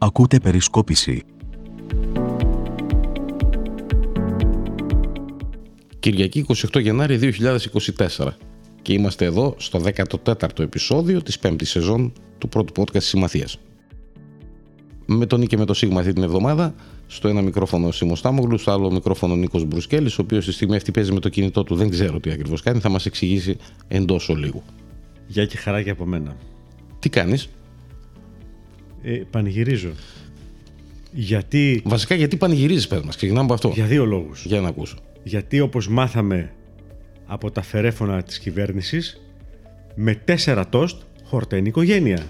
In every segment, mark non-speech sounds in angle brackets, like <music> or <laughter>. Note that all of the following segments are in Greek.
Ακούτε περισκόπηση. Κυριακή 28 Γενάρη 2024 και είμαστε εδώ στο 14ο επεισόδιο της πέμπτης σεζόν του πρώτου podcast της Συμμαθίας. Με τον Νίκη και με το Σίγμα αυτή την εβδομάδα, στο ένα μικρόφωνο ο Σίμος Τάμογλου, στο άλλο μικρόφωνο ο Νίκος Μπρουσκέλης, ο οποίος στη στιγμή αυτή παίζει με το κινητό του, δεν ξέρω τι ακριβώς κάνει, θα μας εξηγήσει εντός ολίγου. Γεια και χαρά και από μένα. Τι κάνεις; Ε, πανηγυρίζω. Γιατί, Βασικά γιατί πανηγυρίζεις πες μας, ξεκινάμε από αυτό. για δύο λόγους. Για να ακούσω. Γιατί όπως μάθαμε από τα φερέφωνα της κυβέρνησης, με τέσσερα τόστ χορταίνει η οικογένεια.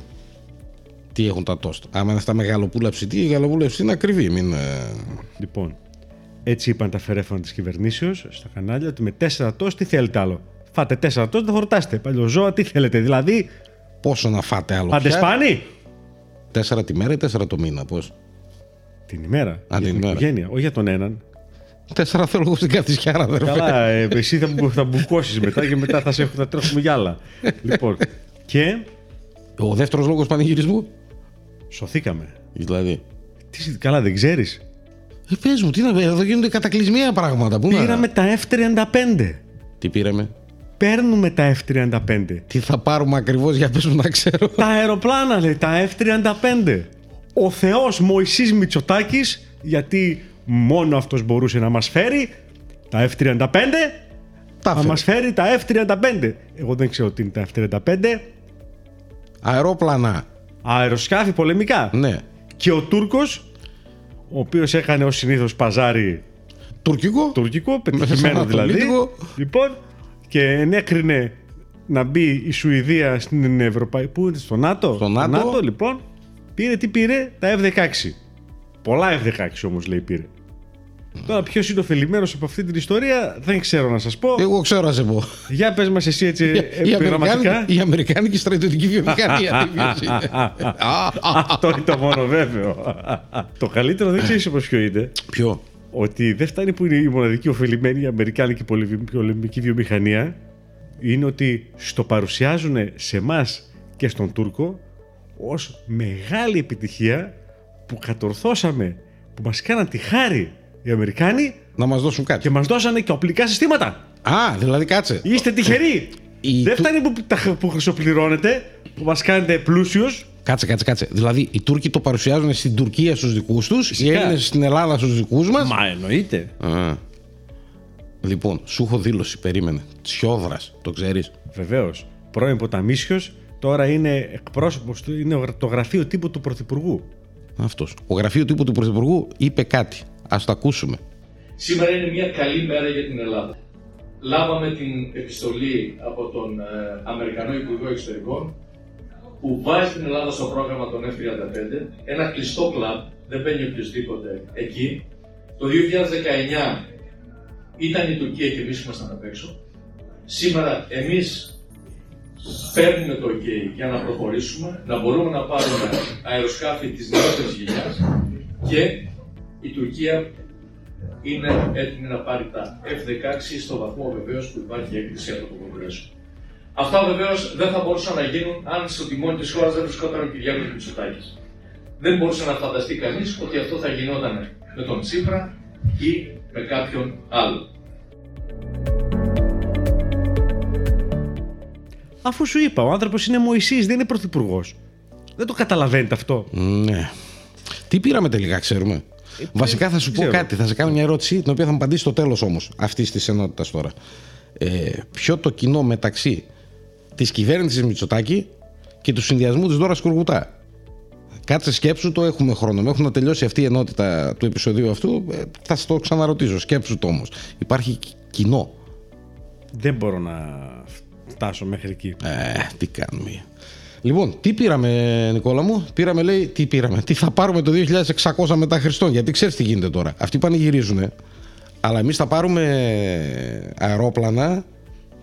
Τι έχουν τα τόστ; Άμα είναι στα μεγαλοπούλα ψητή, η γαλοπούλα ψητή είναι ακριβή. Μην, ε, Λοιπόν, έτσι είπαν τα φερέφωνα της κυβερνήσεως στα κανάλια ότι με τέσσερα τόστ τι θέλετε άλλο; Φάτε τέσσερα τόστ, δεν χορτάστε. Παλιοζώα, τι θέλετε; Δηλαδή, Πόσο να φάτε άλλο πάντες πια; σπάνι. Τέσσερα τη μέρα ή τέσσερα το μήνα, πώς; Την ημέρα. την για την ημέρα. οικογένεια, όχι για τον έναν. Τέσσερα θέλω εγώ στην καθισιάρα, αδερφέ. Καλά, ε, εσύ θα, μπου- θα μπουκώσεις μετά και μετά θα, σε, θα τρέχουμε για άλλα. λοιπόν, και Ο δεύτερος λόγος πανηγυρισμού; σωθήκαμε. Δηλαδή; Τι, καλά, δεν ξέρεις. Ε, πες μου, τι να εδώ γίνονται κατακλυσμία πράγματα. Πού να- Πήραμε τα F35. Τι πήραμε; Παίρνουμε τα F35. Τι θα πάρουμε ακριβώς για πες μου να ξέρω. τα αεροπλάνα λέει, τα F35. Ο Θεός Μωυσής Μητσοτάκης, γιατί μόνο αυτός μπορούσε να μας φέρει τα F35, Τα θα φέρε. μας φέρει τα F35. Εγώ δεν ξέρω τι είναι τα F35. Αερόπλανα. Αεροσκάφη πολεμικά. Ναι. Και ο Τούρκος, ο οποίος έκανε ως συνήθως παζάρι Τουρκικό. τουρκικό, Μέσα πετυχημένο σε δηλαδή. ανατολίτικο. Λοιπόν, και ενέκρινε να μπει η Σουηδία στην Ευρωπαϊκή. Πού είναι, στο ΝΑΤΟ; Στο ΝΑΤΟ. λοιπόν. Πήρε τι πήρε, τα F-16. Πολλά F-16 όμως λέει πήρε. Τώρα ποιος είναι ο θελημένος από αυτή την ιστορία δεν ξέρω να σας πω. Εγώ ξέρω να σε πω. Για πες μας εσύ έτσι Η επιγραμματικά. Αμερικάνικη, η Αμερικάνικη στρατιωτική βιομηχανία. τι ποιος είναι. Α, α, Αυτό είναι το μόνο βέβαιο. το καλύτερο δεν ξέρεις όπως ποιο είναι. Ποιο; Ότι δεν φτάνει που είναι η μοναδική ωφελημένη αμερικάνικη πολυβι- πολεμική βιομηχανία είναι ότι στο παρουσιάζουν σε εμά και στον Τούρκο ως μεγάλη επιτυχία που κατορθώσαμε, που μας κάναν τη χάρη οι Αμερικάνοι Να μας δώσουν κάτι. και μας δώσανε και οπλικά συστήματα. Α, δηλαδή κάτσε. Είστε τυχεροί. Η δεν Του- φτάνει που, τα- που χρυσοπληρώνετε, που μας κάνετε πλούσιους. Κάτσε, κάτσε, κάτσε. Δηλαδή οι Τούρκοι το παρουσιάζουν στην Τουρκία στους δικούς τους, οι Έλληνες στην Ελλάδα στους δικούς μας. Μα εννοείται. Α. Λοιπόν, σου έχω δήλωση, περίμενε. Τσιόδρας, το ξέρεις. Βεβαίως. Πρώην ποταμίσιος, τώρα είναι εκπρόσωπος του, είναι το γραφείο τύπου του Πρωθυπουργού. Αυτός. Ο γραφείο τύπου του Πρωθυπουργού είπε κάτι. Ας το ακούσουμε. Σήμερα είναι μια καλή μέρα για την Ελλάδα. Λάβαμε την επιστολή από τον ε, Αμερικανό Υπουργό Εξωτερικών που βάζει την Ελλάδα στο πρόγραμμα των F-35, ένα κλειστό κλαμπ, δεν μπαίνει οποιοδήποτε εκεί. Το 2019 ήταν η Τουρκία και εμείς ήμασταν απ' έξω. Σήμερα εμείς παίρνουμε το OK για να προχωρήσουμε, να μπορούμε να πάρουμε αεροσκάφη της νεότερης γενιάς και η Τουρκία είναι έτοιμη να πάρει τα F-16 στο βαθμό βεβαίως που υπάρχει έκκληση από το Κογκρέσο. Αυτά βεβαίως δεν θα μπορούσαν να γίνουν αν στο τιμόνι της χώρας δεν βρισκόταν ο Κυριάκος Μητσοτάκης. Δεν μπορούσε να φανταστεί κανείς ότι αυτό θα γινόταν με τον Τσίπρα ή με κάποιον άλλο. Αφού σου είπα, ο άνθρωπος είναι Μωυσής, δεν είναι Πρωθυπουργός. Δεν το καταλαβαίνετε αυτό. Ναι. Τι πήραμε τελικά, ξέρουμε; Βασικά θα σου πω ξέρω. κάτι. Θα σε κάνω μια ερώτηση, την οποία θα μου απαντήσει στο τέλος όμως αυτής της ενότητας τώρα. Ε, ποιο το κοινό μεταξύ της κυβέρνησης Μητσοτάκη και του συνδυασμού της Δώρας Κουργουτά; Κάτσε σκέψου το, έχουμε χρόνο. Μέχρι να τελειώσει αυτή η ενότητα του επεισοδίου αυτού, ε, θα σε το ξαναρωτήσω. Σκέψου το όμως. Υπάρχει κοινό. Δεν μπορώ να φτάσω μέχρι εκεί. Ε, τι κάνουμε. Λοιπόν, τι πήραμε, Νικόλα μου; Πήραμε, λέει, τι πήραμε; Τι θα πάρουμε το 2600 μετά Χριστόν; Γιατί ξέρεις τι γίνεται τώρα. Αυτοί πανηγυρίζουν. Αλλά εμείς θα πάρουμε αερόπλανα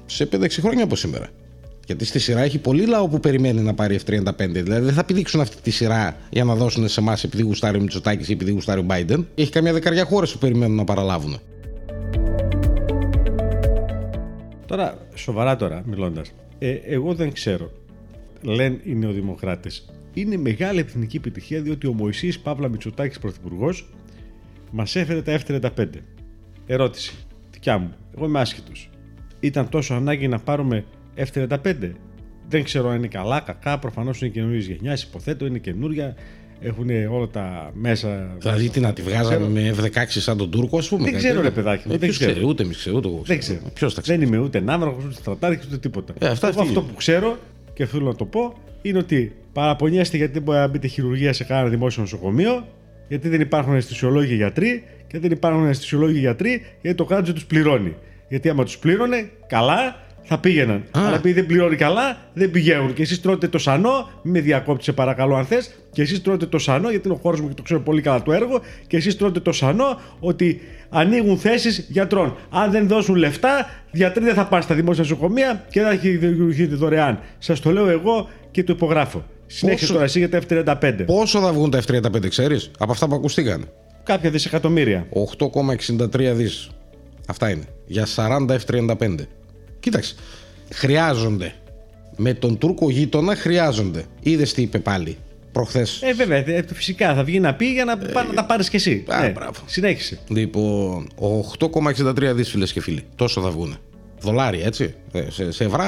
σε 5-6 χρόνια από σήμερα. Γιατί στη σειρά έχει πολύ λαό που περιμένει να πάρει F-35. Δηλαδή δεν θα πηδήξουν αυτή τη σειρά για να δώσουν σε εμάς επειδή γουστάρει ο Μητσοτάκης ή επειδή γουστάρει ο Biden. Έχει καμιά δεκαριά χώρες που περιμένουν να παραλάβουν. Τώρα, σοβαρά τώρα, μιλώντας. Ε, εγώ δεν ξέρω. Λένε οι νεοδημοκράτες. είναι μεγάλη εθνική επιτυχία διότι ο Μωυσής Παύλα Μητσοτάκης Πρωθυπουργός μας έφερε τα F-35. Ερώτηση. Δικιά μου. Εγώ είμαι άσχετος. Ήταν τόσο ανάγκη να πάρουμε F-35; Δεν ξέρω αν είναι καλά, κακά. Προφανώς είναι καινούργια γενιάς. Υποθέτω είναι καινούρια. Έχουν όλα τα μέσα. Δηλαδή τι να τη βγάζαμε με F16 σαν τον Τούρκο, ας πούμε. Δεν ξέρω, ρε παιδάκι. Ε, δεν ποιος ξέρει, ξέρω. ούτε εμείς ξέρω, ούτε εγώ Δεν ξέρω. ξέρω. Ποιος τα ξέρει. Δεν είμαι ούτε ναύαρχο, ούτε στρατάρχης, ούτε τίποτα. Ε, αυτά Εγώ αυτοί αυτό είναι. που ξέρω και θέλω να το πω είναι ότι παραπονιέστε γιατί δεν μπορεί να μπείτε χειρουργία σε κανένα δημόσιο νοσοκομείο, γιατί δεν υπάρχουν αισθησιολόγοι γιατροί και δεν υπάρχουν αισθησιολόγοι γιατροί γιατί το κράτος τους πληρώνει. Γιατί άμα τους πλήρωνε, καλά, θα πήγαιναν. Α. Αλλά επειδή δεν πληρώνει καλά, δεν πηγαίνουν. Και εσείς τρώτε το σανό, μη με διακόπτη σε παρακαλώ αν θες, και εσείς τρώτε το σανό, γιατί είναι ο χώρος μου και το ξέρω πολύ καλά το έργο, και εσείς τρώτε το σανό ότι ανοίγουν θέσεις γιατρών. Αν δεν δώσουν λεφτά, γιατροί δεν θα πάνε στα δημόσια νοσοκομεία και δεν θα χειρουργηθείτε δωρεάν. Σας το λέω εγώ και το υπογράφω. Συνέχισε Πόσο- τώρα εσύ για τα F35. Πόσο θα βγουν τα F35, ξέρεις, από αυτά που ακούστηκαν. Κάποια δισεκατομμύρια. 8,63 δις. Αυτά είναι. Για 40 F35. Κοίταξε. Χρειάζονται. Με τον Τούρκο γείτονα χρειάζονται. Είδες τι είπε πάλι προχθές. Ε, βέβαια, ε, φυσικά θα βγει να πει για να, πά- να τα πάρεις κι εσύ. α, Ναι, μπράβο. Συνέχισε. Λοιπόν, 8,63 δις φίλες και φίλοι. Τόσο θα βγουν. Δολάρια, έτσι. Ε, Σε, σε ευρώ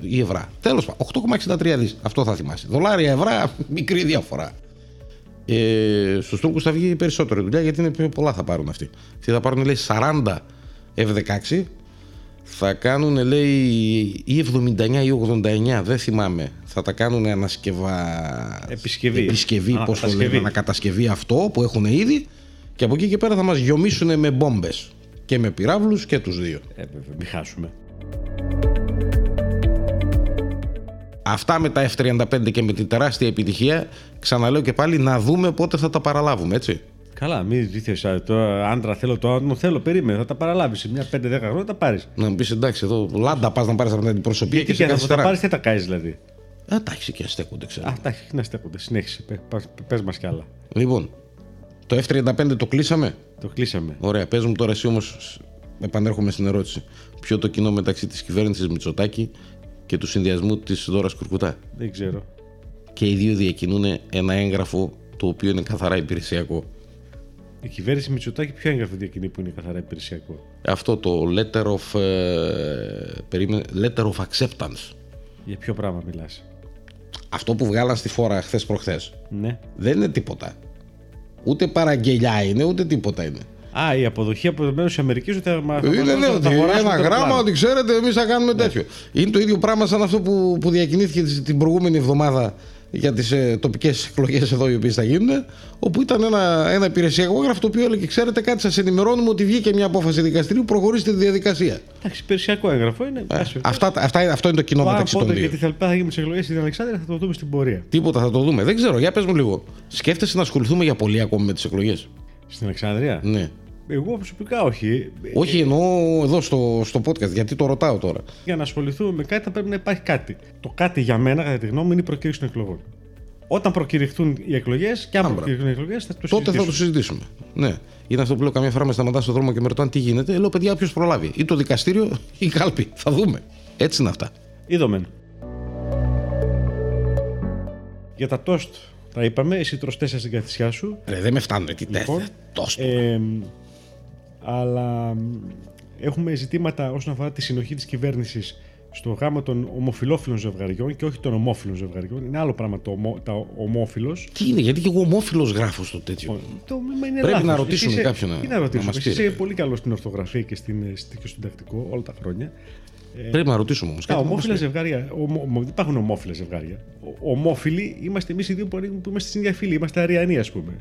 ή ευρώ. Τέλος πάντων, 8,63 δις. Αυτό θα θυμάσαι. Δολάρια, ευρώ, <laughs> μικρή διαφορά. Ε, Στους Τούρκους θα βγει περισσότερη δουλειά γιατί είναι πιο πολλά θα πάρουν αυτοί. Αυτοί θα πάρουν, λέει, 40 F16. Θα κάνουν, λέει, ή 79 ή 89, δεν θυμάμαι. Θα τα κάνουν ανασκευα... Επισκευή. Επισκευή, πώς το Ανακατασκευή. λένε, ανακατασκευή αυτό που έχουν ήδη. Και από εκεί και πέρα θα μας γιομίσουν με μπόμπες. Και με πυράβλους και τους δύο. Ε, βέβαια, μην χάσουμε. Αυτά με τα F35 και με την τεράστια επιτυχία, ξαναλέω και πάλι να δούμε πότε θα τα παραλάβουμε, έτσι. Καλά, μην δίθεσαι τώρα. Άντρα θέλω, το άτομο θέλω. Περίμενε, θα τα παραλάβεις. Σε μια 5-10 χρόνια τα πάρεις. Να μου πεις εντάξει, εδώ λάντα πας να πάρεις από την αντιπροσωπεία Τι και σε και θα τα καθυστερά. πάρεις, δεν τα κάνεις δηλαδή; Α, εντάξει και στέκονται, ξέρω. Α, τα έχεις να στέκονται. Συνέχισε. Πε μας κι άλλα. Λοιπόν, το F35 το κλείσαμε; Το κλείσαμε. Ωραία, πες μου τώρα εσύ όμως, επανέρχομαι στην ερώτηση. Ποιο το κοινό μεταξύ της κυβέρνησης Μητσοτάκη και του συνδυασμού της Δώρας Κουρκουτά; Δεν ξέρω. Και οι δύο διακινούν ένα έγγραφο το οποίο είναι καθαρά υπηρεσιακό. Η κυβέρνηση Μητσοτάκη ποιο έγγραφο διακινεί που είναι καθαρά υπηρεσιακό; Αυτό το letter of, ε, περίμενε, letter of acceptance. Για ποιο πράγμα μιλάς; Αυτό που βγάλαν στη φόρα χθες προχθές. Ναι. Δεν είναι τίποτα. Ούτε παραγγελιά είναι, ούτε τίποτα είναι. Α, η αποδοχή από το μέρο τη Αμερική ότι θα μα Είναι ναι, ότι ένα γράμμα ότι ξέρετε, εμείς θα κάνουμε τέτοιο. Είναι το ίδιο πράγμα σαν αυτό που, που διακινήθηκε την προηγούμενη εβδομάδα για τις ε, τοπικές εκλογές εδώ οι οποίες θα γίνουν. Όπου ήταν ένα, ένα υπηρεσιακό έγγραφο το οποίο έλεγε: Ξέρετε κάτι, σας ενημερώνουμε ότι βγήκε μια απόφαση δικαστηρίου, προχωρήστε τη διαδικασία. Εντάξει, υπηρεσιακό έγγραφο είναι. Ε, Άσε, αυτά, αυτά, είναι- αυτό είναι το κοινό Πάρα μεταξύ των πότε δύο. και τι θα θα γίνουν τις εκλογές στην Αλεξάνδρεια θα το δούμε στην πορεία. Τίποτα θα το δούμε. Δεν ξέρω, για πες μου λίγο. Σκέφτεσαι να ασχοληθούμε για πολύ ακόμη με τις εκλογές; Στην Αλεξάνδρεια; Ναι. Εγώ προσωπικά όχι. Όχι, εννοώ εδώ στο, στο podcast, γιατί το ρωτάω τώρα. Για να ασχοληθούμε με κάτι θα πρέπει να υπάρχει κάτι. Το κάτι για μένα, κατά τη γνώμη μου, είναι η προκήρυξη των εκλογών. Όταν προκηρυχθούν οι εκλογές, και αν Άμπρα. προκηρυχθούν οι εκλογές, θα το Τότε θα το συζητήσουμε. συζητήσουμε. Ναι. Είναι αυτό που λέω καμιά φορά με σταματάς στον δρόμο και με ρωτάνε τι γίνεται. Ε, Λέω παιδιά, ποιος προλάβει. Ή το δικαστήριο ή η κάλπη. Θα δούμε. Έτσι είναι αυτά. Είδομεν. Για τα τόστ τα είπαμε, εσύ τρως τέσσερα στην καθησιά σου. Ρε, δεν με φτάνουν. Τι Λοιπόν, τέτοια. Τόσο. Ε, αλλά μ, έχουμε ζητήματα όσον αφορά τη συνοχή της κυβέρνησης στο γάμο των ομοφιλόφιλων ζευγαριών και όχι των ομόφιλων ζευγαριών. Είναι άλλο πράγμα το ομο, τα ομόφιλος. Τι είναι, γιατί και εγώ ομόφιλο γράφω στο τέτοιο. Το μήνυμα είναι Πρέπει λάθος. να ρωτήσουμε Εσύ είσαι- κάποιον να- Τι να να ρωτήσουμε. μας Εσύ πει, είσαι ρε. πολύ καλό στην ορθογραφία και, στην, και στο συντακτικό όλα τα χρόνια. Πρέπει να ρωτήσουμε όμως. Τα ομόφυλα ζευγάρια. Ομο, ομο, δεν υπάρχουν ομόφυλα ζευγάρια. Ο- Ομόφυλοι είμαστε εμείς οι δύο που ανήκουμε- που είμαστε στην ίδια φύλη. Είμαστε αριανοί, ας πούμε.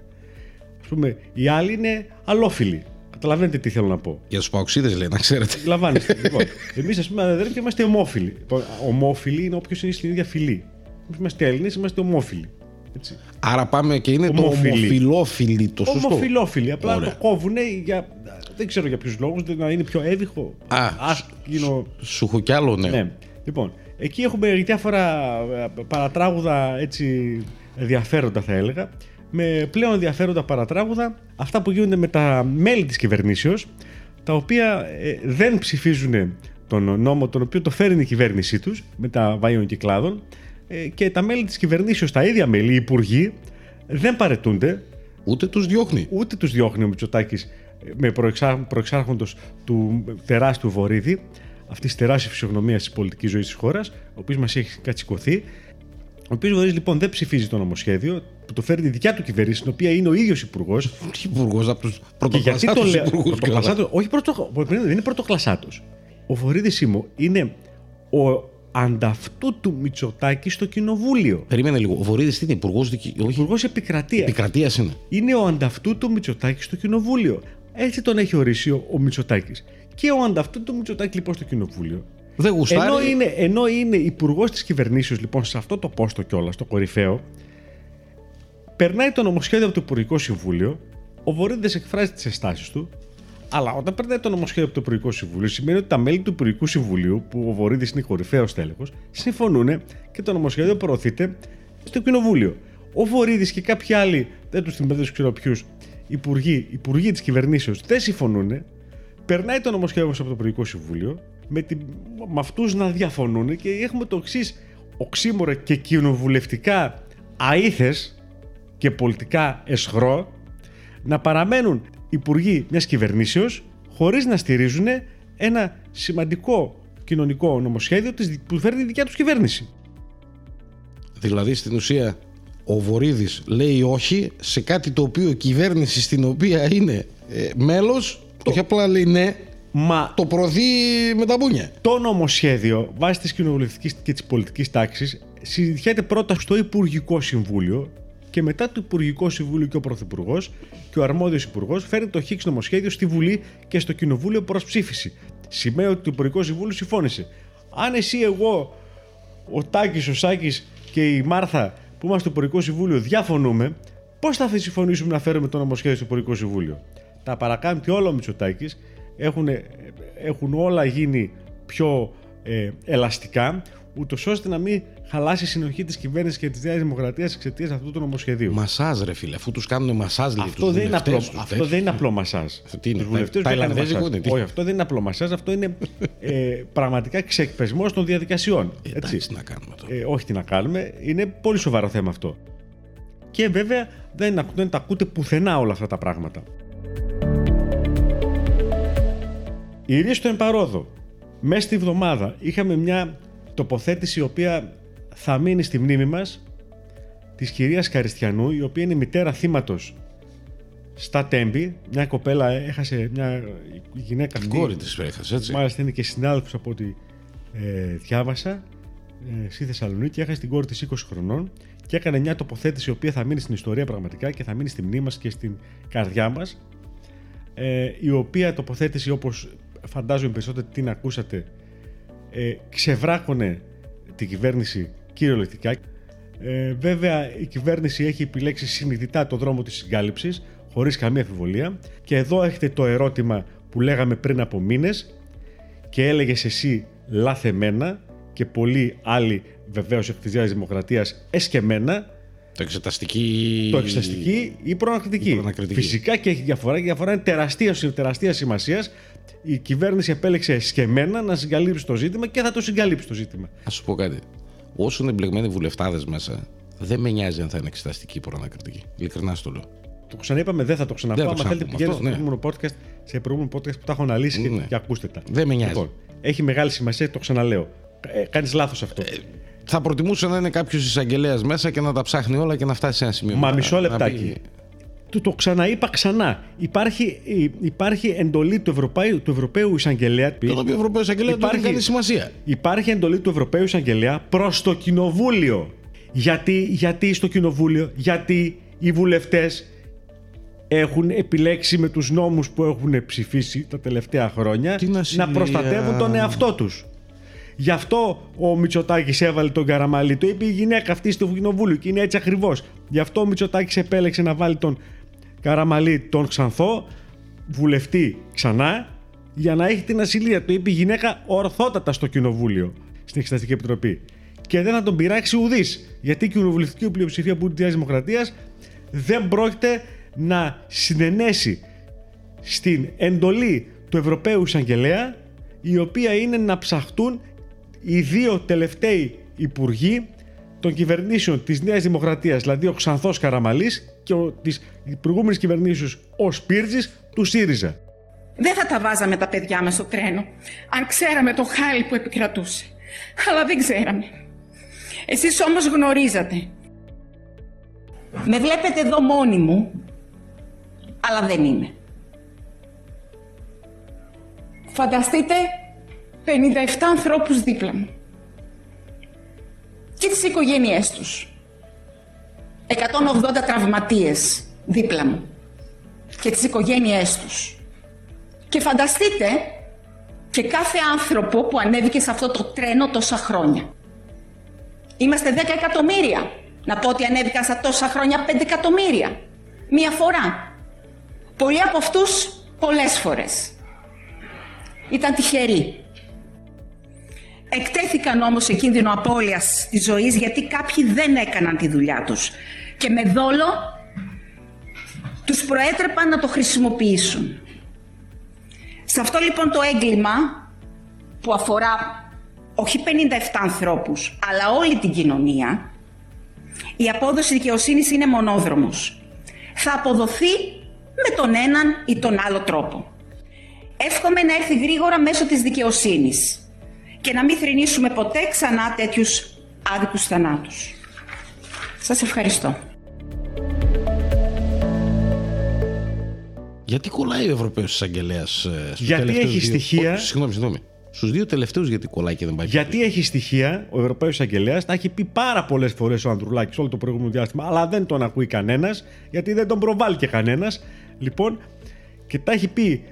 Α πούμε, οι άλλοι είναι αλόφιλοι. Καταλαβαίνετε τι θέλω να πω. Για τους παοξίδες λέει, να ξέρετε. Λαμβάνεστε. <laughs> λοιπόν, εμείς, ας πούμε, αδερφοί είμαστε ομόφυλοι. Λοιπόν, ομόφυλοι είναι όποιος είναι στην ίδια φυλή. Εμεί είμαστε Έλληνες, είμαστε ομόφυλοι. Έτσι. Άρα πάμε και είναι Ομοφιλή. το ομοφιλόφιλοι το σωστό. Ομοφυλόφιλοι. Απλά Ωραία. το κόβουνε για. Δεν ξέρω για ποιους λόγους, να είναι πιο εύηχο. Α, άσκηνο. Σου έχω κι άλλο, ναι. Ναι. Λοιπόν, εκεί έχουμε διάφορα ε, παρατράγουδα έτσι ενδιαφέροντα θα έλεγα. Με πλέον ενδιαφέροντα παρατράγουδα, αυτά που γίνονται με τα μέλη της κυβερνήσεως, τα οποία ε, δεν ψηφίζουν τον νόμο τον οποίο το φέρνει η κυβέρνησή τους, με τα βαϊών κυκλάδων, ε, και τα μέλη της κυβερνήσεως, τα ίδια μέλη, οι υπουργοί, δεν παρετούνται, Ούτε τους διώχνει. ούτε τους διώχνει ο Μητσοτάκης με προεξά, προεξάρχοντος του τεράστιου Βορύδη, αυτής της τεράστιας φυσιογνωμίας της πολιτικής ζωής της χώρας, ο οποίος μας έχει κατσικωθεί. Ο οποίος Βορύδης λοιπόν δεν ψηφίζει το νομοσχέδιο, που το φέρνει η δικιά του κυβέρνηση, την οποία είναι ο ίδιος υπουργός. Υπουργός από τους Και γιατί το πρωτοκλασσάτου λέω. υπουργούς. Πρωτοκλασσάτος- όχι πρωτο, δεν είναι πρωτοκλασσάτο. Ο Βορύδη Σίμω είναι ο ανταυτού του Μητσοτάκη στο κοινοβούλιο. Περίμενε λίγο. Ο Βορύδη τι είναι, υπουργός δικη... Όχι. Υπουργός επικρατείας. Επικρατείας είναι. είναι ο ανταυτού του Μητσοτάκη στο κοινοβούλιο. Έτσι τον έχει ορίσει ο, ο Μητσοτάκης. Και ο ανταυτού του Μητσοτάκη λοιπόν στο κοινοβούλιο. Δεν γουστάρει. Ενώ είναι, ενώ είναι υπουργός της κυβερνήσεως λοιπόν σε αυτό το πόστο κιόλας, το κορυφαίο, περνάει το νομοσχέδιο από το Υπουργικό Συμβούλιο, ο Βορύδης εκφράζει τις αισθάσεις του, αλλά όταν περνάει το νομοσχέδιο από το Υπουργικό Συμβούλιο, σημαίνει ότι τα μέλη του Υπουργικού Συμβουλίου, που ο Βορύδης είναι κορυφαίος τέλεχος, συμφωνούν και το νομοσχέδιο προωθείται στο Κοινοβούλιο. Ο Βορύδης και κάποιοι άλλοι, δεν τους θυμάμαι, δεν ξέρω ποιους, υπουργοί, υπουργοί της κυβερνήσεως δεν συμφωνούν, περνάει το νομοσχέδιο όμως από το Υπουργικό Συμβούλιο, με, την, με αυτούς να διαφωνούν και έχουμε το εξής οξύμορο και κοινοβουλευτικά αήθες και πολιτικά εσχρό να παραμένουν υπουργοί μιας κυβερνήσεως χωρίς να στηρίζουν ένα σημαντικό κοινωνικό νομοσχέδιο της- που φέρνει η δικιά τους κυβέρνηση. Δηλαδή στην ουσία ο Βορύδης λέει όχι σε κάτι το οποίο η κυβέρνηση στην οποία είναι ε, μέλος, όχι απλά λέει ναι, Μα το προωθεί με τα μπούνια. το νομοσχέδιο βάσει της κοινοβουλευτικής και της πολιτικής τάξης συζητιέται πρώτα στο Υπουργικό Συμβούλιο και μετά το Υπουργικό Συμβούλιο και ο Πρωθυπουργός και ο αρμόδιος Υπουργός φέρνει το χίξ νομοσχέδιο στη Βουλή και στο Κοινοβούλιο προς ψήφιση. Σημαίνει ότι το Υπουργικό Συμβούλιο συμφώνησε. Αν εσύ, εγώ, ο Τάκης, ο Σάκης και η Μάρθα που είμαστε στο Υπουργικό Συμβούλιο διαφωνούμε, πώς θα συμφωνήσουμε να φέρουμε το νομοσχέδιο στο Υπουργικό Συμβούλιο; Τα παρακάμπτει όλα ο Μητσοτάκης, έχουν, έχουν όλα γίνει πιο ε, ελαστικά, ούτως ώστε να μην χαλάσει η συνοχή της κυβέρνησης και της Νέας Δημοκρατίας εξαιτίας αυτού του νομοσχεδίου. Μασάζ, ρε φίλε, αφού τους κάνουν μασάζ λέει, Αυτό, τους δεν είναι, βουλευτές, απλό, τους αυτό τέτοιους. δεν είναι απλό μασάζ. Τι είναι, Τους βουλευτές τα- δεν έκανε ταϊλανδέζικο μασάζ. είναι, τι; Όχι, αυτό δεν είναι απλό μασάζ, αυτό είναι ε, πραγματικά ξεκπεσμό των διαδικασιών. Έτσι. Εντάξει, να κάνουμε τώρα. Ε, όχι τι να κάνουμε, είναι πολύ σοβαρό θέμα αυτό. Και βέβαια δεν, ακου- δεν τα ακούτε πουθενά όλα αυτά τα πράγματα. Η ρίση του εμπαρόδο. Μέσα στη βδομάδα είχαμε μια τοποθέτηση η οποία θα μείνει στη μνήμη μας της κυρίας Καριστιανού, η οποία είναι μητέρα θύματος στα Τέμπη. Μια κοπέλα έχασε μια γυναίκα Την αυτή. κόρη της έχασε, έτσι. Μάλιστα είναι και συνάδελφος από ό,τι ε, διάβασα ε, στη Θεσσαλονίκη. Έχασε την κόρη της 20 χρονών και έκανε μια τοποθέτηση η οποία θα μείνει στην ιστορία πραγματικά και θα μείνει στη μνήμη μας και στην καρδιά μας. Ε, η οποία τοποθέτηση όπως φαντάζομαι περισσότερο την ακούσατε ε, ξεβράκωνε την κυβέρνηση κυριολεκτικά. Ε, βέβαια η κυβέρνηση έχει επιλέξει συνειδητά το δρόμο της συγκάλυψης χωρίς καμία αμφιβολία και εδώ έχετε το ερώτημα που λέγαμε πριν από μήνες και έλεγες εσύ λάθεμένα και πολλοί άλλοι βεβαίως εκ της Νέας Δημοκρατίας εσκεμένα Το εξεταστική. το εξεταστική ή προανακριτική. Η προανακριτική. Φυσικά και έχει διαφορά και η διαφορά είναι τεραστία, τεραστία σημασίας. Η κυβέρνηση επέλεξε εσκεμμένα να συγκαλύψει το ζήτημα και θα το συγκαλύψει το ζήτημα. Α σου πω κάτι. Όσο είναι εμπλεγμένοι βουλευτάδες μέσα, δεν με νοιάζει αν θα είναι εξεταστική ή προανακριτική. Ειλικρινά στο λέω. Το ξαναείπαμε, δεν θα το ξαναπώ. Δεν θα το Αν θέλετε, ξαναπούμε πηγαίνετε στο αυτό, προηγούμενο podcast, σε προηγούμενο podcast που τα έχω αναλύσει και- Ναι. και ακούστε τα. Δεν με νοιάζει. Λοιπόν, έχει μεγάλη σημασία, το ξαναλέω. Ε, Κάνεις λάθος αυτό. Θα προτιμούσα να είναι κάποιος εισαγγελέας μέσα και να τα ψάχνει όλα και να φτάσει σε ένα σημείο. Μα μετά μισό να λεπτάκι. πει, Του το ξαναείπα ξανά. Υπάρχει, η- υπάρχει εντολή του Ευρωπαίου, του Ευρωπαίου Εισαγγελέα. Τον οποίο Ευρωπαίο Εισαγγελέα δεν Υπάρχει- έχει κανεί σημασία. Υπάρχει εντολή του Ευρωπαίου Εισαγγελέα προς το Κοινοβούλιο. Γιατί, γιατί στο Κοινοβούλιο, γιατί οι βουλευτές έχουν επιλέξει με τους νόμους που έχουν ψηφίσει τα τελευταία χρόνια Την να ασυλία. προστατεύουν τον εαυτό τους. Γι' αυτό ο Μητσοτάκης έβαλε τον Καραμαλή. Το είπε η γυναίκα αυτή στο κοινοβούλιο και είναι έτσι ακριβώς. Γι' αυτό ο Μητσοτάκης επέλεξε να βάλει τον Καραμαλή τον Ξανθό, βουλευτή ξανά, για να έχει την ασυλία. Το είπε η γυναίκα ορθότατα στο κοινοβούλιο, στην Εξεταστική Επιτροπή. Και δεν θα τον πειράξει ουδής. Γιατί η κοινοβουλευτική πλειοψηφία που είναι της Δημοκρατίας δεν πρόκειται να συνενέσει στην εντολή του Ευρωπαίου Εισαγγελέα, η οποία είναι να ψαχτούν οι δύο τελευταίοι υπουργοί των κυβερνήσεων της Νέας Δημοκρατίας, δηλαδή ο Ξανθός Καραμαλής και ο, της προηγούμενης κυβερνήσεως ο Σπίρτζης του ΣΥΡΙΖΑ. Δεν θα τα βάζαμε τα παιδιά μας στο τρένο, αν ξέραμε το χάλι που επικρατούσε. Αλλά δεν ξέραμε. Εσείς όμως γνωρίζατε. Με βλέπετε εδώ μόνη μου, αλλά δεν είμαι. Φανταστείτε 57 ανθρώπους δίπλα μου. Και τις οικογένειές τους. 180 τραυματίες δίπλα μου. Και τις οικογένειές τους. Και φανταστείτε και κάθε άνθρωπο που ανέβηκε σε αυτό το τρένο τόσα χρόνια. Είμαστε 10 εκατομμύρια. Να πω ότι ανέβηκαν σε τόσα χρόνια 5 εκατομμύρια. Μία φορά. Πολλοί από αυτούς πολλές φορές. Ήταν τυχεροί. Εκτέθηκαν όμως σε κίνδυνο απώλειας της ζωής γιατί κάποιοι δεν έκαναν τη δουλειά τους. Και με δόλο τους προέτρεπαν να το χρησιμοποιήσουν. Σε αυτό λοιπόν το έγκλημα που αφορά όχι 57 ανθρώπους, αλλά όλη την κοινωνία, η απόδοση δικαιοσύνης είναι μονόδρομος. Θα αποδοθεί με τον έναν ή τον άλλο τρόπο. Εύχομαι να έρθει γρήγορα μέσω της δικαιοσύνης και να μην θρυνήσουμε ποτέ ξανά τέτοιους άδικους θανάτους. Σας ευχαριστώ. Γιατί κολλάει ο Ευρωπαίος Εισαγγελέας ε, Γιατί έχει στοιχεία. Συγγνώμη, συγγνώμη. Στους δύο τελευταίους γιατί κολλάει και δεν πάει. Γιατί έχει στοιχεία ο Ευρωπαίος Εισαγγελέας, τα έχει πει πάρα πολλές φορές ο Ανδρουλάκης όλο το προηγούμενο διάστημα, αλλά δεν τον ακούει κανένας, γιατί δεν τον προβάλλει και κανένας. Λοιπόν, και τα έχει πει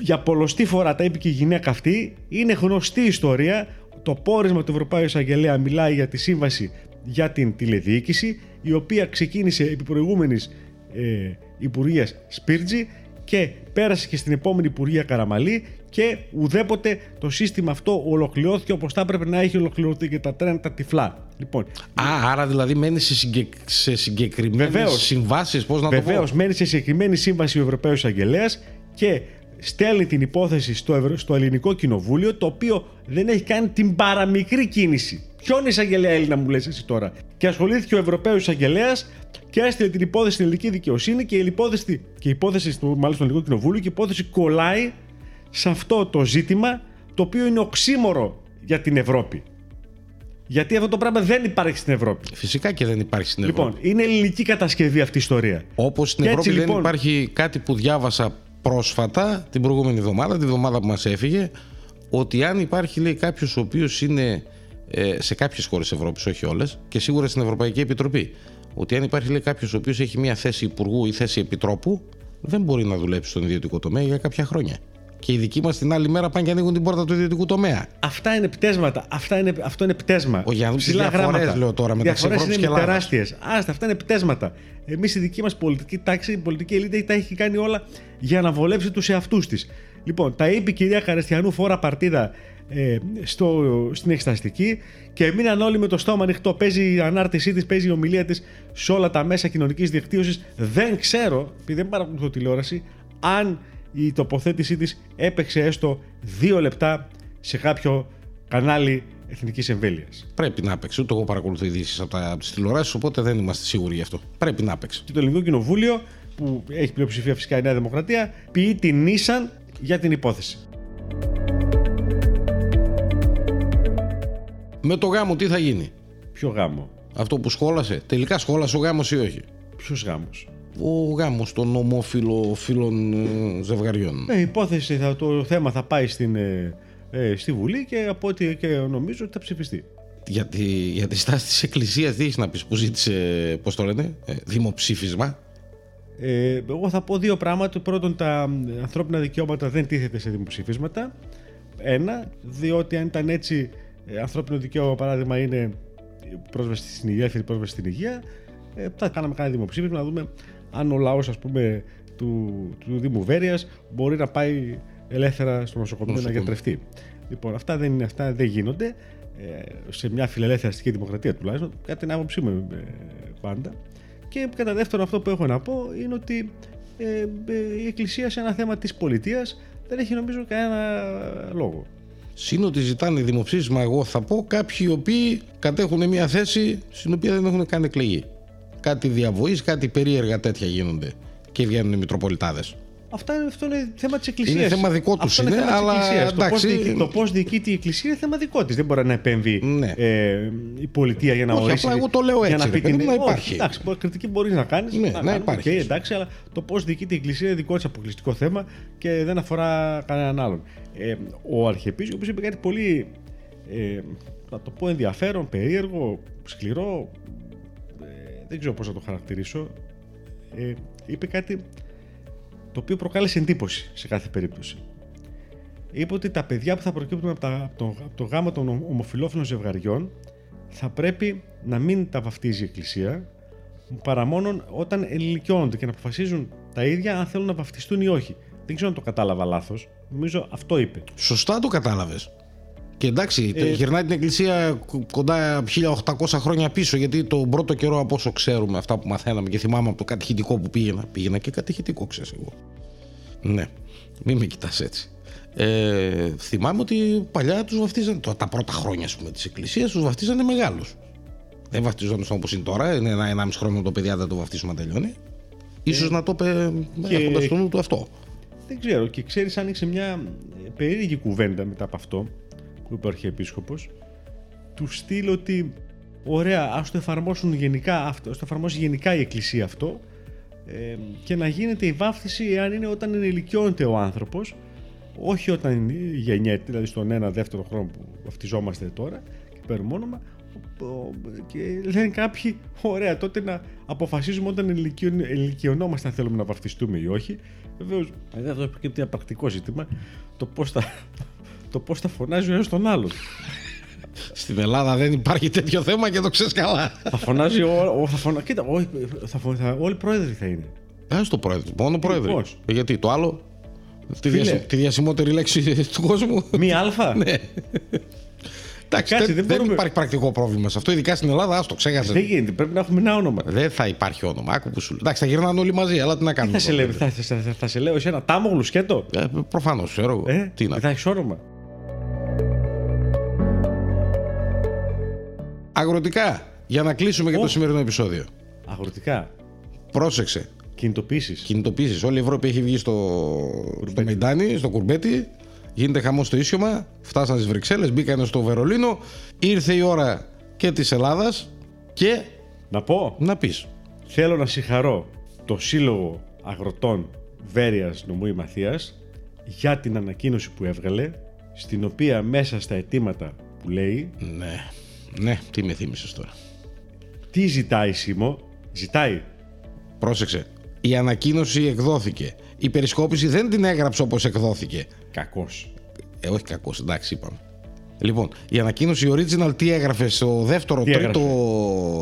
για πολλωστή φορά, τα είπε και η γυναίκα αυτή, είναι γνωστή ιστορία. Το πόρισμα του Ευρωπαίου Εισαγγελέα μιλάει για τη σύμβαση για την τηλεδιοίκηση, η οποία ξεκίνησε επί προηγούμενης ε, Υπουργεία Σπίρτζη και πέρασε και στην επόμενη Υπουργεία Καραμαλή και ουδέποτε το σύστημα αυτό ολοκληρώθηκε όπως θα έπρεπε να έχει ολοκληρωθεί και τα τρένα τα τυφλά. Λοιπόν, Α, άρα δηλαδή μένει σε, συγκεκ... σε συγκεκριμένες συμβάσεις, πώς να το πω. Βεβαίως, μένει σε συγκεκριμένη σύμβαση ο Ευρωπαίος Αγγελέα και στέλνει την υπόθεση στο, Ευρω... στο Ελληνικό Κοινοβούλιο, το οποίο δεν έχει κάνει την παραμικρή κίνηση. Ποιον εισαγγελέα Έλληνα μου λες εσύ τώρα; Και ασχολήθηκε ο Ευρωπαίος Εισαγγελέας και έστειλε την υπόθεση στην ελληνική δικαιοσύνη και η υπόθεση, και η υπόθεση στο, μάλλον στο ελληνικό κοινοβούλιο και η υπόθεση κολλάει σε αυτό το ζήτημα το οποίο είναι οξύμορο για την Ευρώπη. Γιατί αυτό το πράγμα δεν υπάρχει στην Ευρώπη. Φυσικά και δεν υπάρχει στην λοιπόν, Ευρώπη. Λοιπόν, είναι ελληνική κατασκευή αυτή η ιστορία. Όπως στην Και Ευρώπη έτσι, δεν λοιπόν- υπάρχει κάτι που διάβασα πρόσφατα την προηγούμενη εβδομάδα, την εβδομάδα που μας έφυγε, ότι αν υπάρχει λέει κάποιος ο οποίος είναι ε, σε κάποιες χώρες Ευρώπης, όχι όλες, και σίγουρα στην Ευρωπαϊκή Επιτροπή, ότι αν υπάρχει λέει κάποιος ο οποίος έχει μια θέση υπουργού ή θέση επιτρόπου, δεν μπορεί να δουλέψει στον ιδιωτικό τομέα για κάποια χρόνια. Και οι δικοί μας την άλλη μέρα πάνε και ανοίγουν την πόρτα του ιδιωτικού τομέα. Αυτά είναι πτέσματα. Αυτά είναι, αυτό είναι πτέσμα. Ο, για να δούμε τις Ψηλά διαφορές, γράμματα. λέω τώρα, μεταξύ Διαφορές Ευρώπης είναι και Ελλάδας. τεράστιες. Άστα, αυτά είναι πτέσματα. Εμείς η δική μας πολιτική τάξη, η πολιτική ελίτ τα έχει κάνει όλα για να βολέψει τους εαυτούς της. Λοιπόν, τα είπε η κυρία Καρεστιανού φορά παρτίδα ε, στο, στην εξεταστική και μείναν όλοι με το στόμα ανοιχτό. Παίζει η ανάρτησή της, παίζει η ομιλία της σε όλα τα μέσα κοινωνικής δικτύωσης. Δεν ξέρω, επειδή δεν παρακολουθώ τηλεόραση, αν η τοποθέτησή της έπαιξε έστω δύο λεπτά σε κάποιο κανάλι εθνικής εμβέλειας. Πρέπει να παίξει. Ούτε εγώ παρακολουθώ ειδήσεις από, από τις τηλεοράσεις, οπότε δεν είμαστε σίγουροι γι' αυτό. Πρέπει να παίξει. Και το Ελληνικό Κοινοβούλιο, που έχει πλειοψηφία φυσικά η Νέα Δημοκρατία, ποιεί την Nissan για την υπόθεση. Με το γάμο τι θα γίνει; Ποιο γάμο; Αυτό που σχόλασε; Τελικά σχόλασε ο γάμος ή όχι; Ποιος γάμος; Ο γάμος των ομόφυλων φίλων ε, ζευγαριών. Ε, η υπόθεση, θα, το θέμα θα πάει στην, ε, ε, στη Βουλή και από ό,τι και νομίζω ότι θα ψηφιστεί. Για τη, για τη στάση της Εκκλησίας, τι έχεις να πεις που ζήτησε, πώς το λένε, ε, δημοψήφισμα; Ε, εγώ θα πω δύο πράγματα. Πρώτον, τα ε, ανθρώπινα δικαιώματα δεν τίθεται σε δημοψηφίσματα. Ένα, διότι αν ήταν έτσι, ε, ανθρώπινο δικαίωμα παράδειγμα είναι η πρόσβαση στην υγεία, ελεύθερη πρόσβαση στην υγεία, ε, θα κάναμε κανένα δημοψήφισμα να δούμε αν ο λαός πούμε του, του Δήμου Βέρειας μπορεί να πάει ελεύθερα στο νοσοκομείο να Νοσοκομείο. γιατρευτεί. Λοιπόν, αυτά δεν, είναι, αυτά δεν γίνονται ε, σε μια φιλελεύθερη αστική δημοκρατία τουλάχιστον, κατά την άποψή μου ε, πάντα. Και κατά δεύτερον αυτό που έχω να πω είναι ότι ε, ε, η Εκκλησία σε ένα θέμα της πολιτείας δεν έχει νομίζω κανένα λόγο. Συν ότι ζητάνε δημοψήφισμα, εγώ θα πω, κάποιοι οι οποίοι κατέχουν μια θέση στην οποία δεν έχουν καν εκλεγεί. Κάτι διαβοής, κάτι περίεργα τέτοια γίνονται και βγαίνουν οι Μητροπολιτάδες. Αυτά, αυτό είναι θέμα της Εκκλησίας. Είναι θέμα δικό τους είναι, θέμα της αλλά Εκκλησίας. εντάξει. Το πώ διοικεί, το πώς διοικείται η Εκκλησία είναι θέμα δικό της. Δεν μπορεί να επέμβει Ναι. ε, η πολιτεία για να Όχι, ορίσει. απλά εγώ το λέω για έτσι, να ρε πει την. παιδί μου, να Όχι, υπάρχει. εντάξει, μπορεί- κριτική μπορείς να κάνεις. Ναι, να υπάρχει. εντάξει, αλλά το πώς διοικείται η Εκκλησία είναι δικό της αποκλειστικό θέμα και δεν αφορά κανέναν άλλον. Ε, ο Αρχιεπίσκοπος είπε κάτι πολύ. Ε, να το πω ενδιαφέρον, περίεργο, σκληρό. Ε, δεν ξέρω πώς να το χαρακτηρίσω. Ε, είπε κάτι το οποίο προκάλεσε εντύπωση σε κάθε περίπτωση. Είπε ότι τα παιδιά που θα προκύπτουν από, τα, από, το, από το γάμο των ομοφυλόφιλων ζευγαριών θα πρέπει να μην τα βαφτίζει η Εκκλησία παρά μόνο όταν ενηλικιώνονται και να αποφασίζουν τα ίδια αν θέλουν να βαφτιστούν ή όχι. Δεν ξέρω αν το κατάλαβα λάθος. Νομίζω αυτό είπε. Σωστά το κατάλαβες. Και εντάξει, Ε, γυρνάει την εκκλησία κο- κοντά 1800 χρόνια πίσω, γιατί τον πρώτο καιρό από όσο ξέρουμε, αυτά που μαθαίναμε και θυμάμαι από το κατηχητικό που πήγαινα. Πήγαινα και κατηχητικό, ξέρεις εγώ. Ναι, μην με κοιτάς έτσι. Ε, θυμάμαι ότι παλιά τους βαφτίζαν, το- τα πρώτα χρόνια ας πούμε, της εκκλησίας τους βαφτίζανε μεγάλους. Δεν βαφτιζόντουσαν όπως είναι τώρα, είναι ένα, ένα μισό χρόνο το παιδιά δεν το βαφτίσουμε να τελειώνει. Ίσως να το είπε και- έχοντας στο νου του αυτό. Δεν ξέρω. Και ξέρεις, άνοιξε μια ε, περίεργη κουβέντα μετά από αυτό που είπε ο Αρχιεπίσκοπος του στυλ ότι ωραία, ας το εφαρμόσουν γενικά αυτό, ας το εφαρμόσει γενικά η Εκκλησία αυτό ε, και να γίνεται η βάφτιση εάν είναι όταν ενηλικιώνεται ο άνθρωπος όχι όταν γεννιέται, δηλαδή στον ένα δεύτερο χρόνο που βαφτιζόμαστε τώρα και παίρνουμε όνομα ο- ο- και λένε κάποιοι, ωραία, τότε να αποφασίζουμε όταν ενηλικιων- ενηλικιωνόμαστε αν θέλουμε να βαφτιστούμε ή όχι. Βεβαίως, εδώ προκύπτει ένα πρακτικό ζήτημα το πώς θα, το πώς θα φωνάζει ο ένας τον άλλον. Στην Ελλάδα δεν υπάρχει τέτοιο θέμα και το ξέρεις καλά. θα φωνάζει ο. ο θα φωνα... Κοίτα, ο, θα, φω- θα, όλοι πρόεδροι θα είναι. Πες το πρόεδρο, μόνο πρόεδρο. πώς; Ε, γιατί το άλλο, τη, Φίλε. διασυ- τη διασημότερη λέξη του κόσμου. Μία αλφα; ναι. Εντάξει, Κάτσε, δεν, δεν δεν μπορούμε- υπάρχει πρακτικό πρόβλημα σε αυτό, ειδικά στην Ελλάδα, άστο, ξέχασες. Δεν γίνεται, πρέπει να έχουμε ένα όνομα. Δεν θα υπάρχει όνομα. Άκου που σου λέω. Εντάξει, θα γυρνάνε όλοι μαζί, αλλά τι να Τι κάνουμε. θα σε, λέω, θα, θα, θα, θα σε λέω εσένα, τάμογλου σκέτο. Ε, Προφανώς, ξέρω εγώ. Ε, τι να. δεν θα έχεις όνομα. Αγροτικά, για να κλείσουμε για Ω. το σημερινό επεισόδιο. Αγροτικά. Πρόσεξε. Κινητοποίησει. Κινητοποίησει. Όλη η Ευρώπη έχει βγει στο, στο Μεϊντάνι, στο Κουρμπέτι. Γίνεται χαμό στο Ίσιωμα. Φτάσαν στις Βρυξέλλες, μπήκαν στο Βερολίνο. Ήρθε η ώρα και της Ελλάδας. Και Να πω, να πεις. θέλω να συγχαρώ το Σύλλογο Αγροτών Βέρειας Νομού Ημαθίας για την ανακοίνωση που έβγαλε, στην οποία μέσα στα αιτήματα που λέει Ναι, ναι, τι με θύμισες τώρα. τι ζητάει Σίμω, ζητάει Πρόσεξε. Η ανακοίνωση εκδόθηκε. Η περισκόπηση δεν την έγραψε όπως εκδόθηκε. κακός. Ε, όχι κακός, εντάξει, είπαμε. Λοιπόν, η ανακοίνωση original τι έγραφε στο δεύτερο, Τι τρίτο.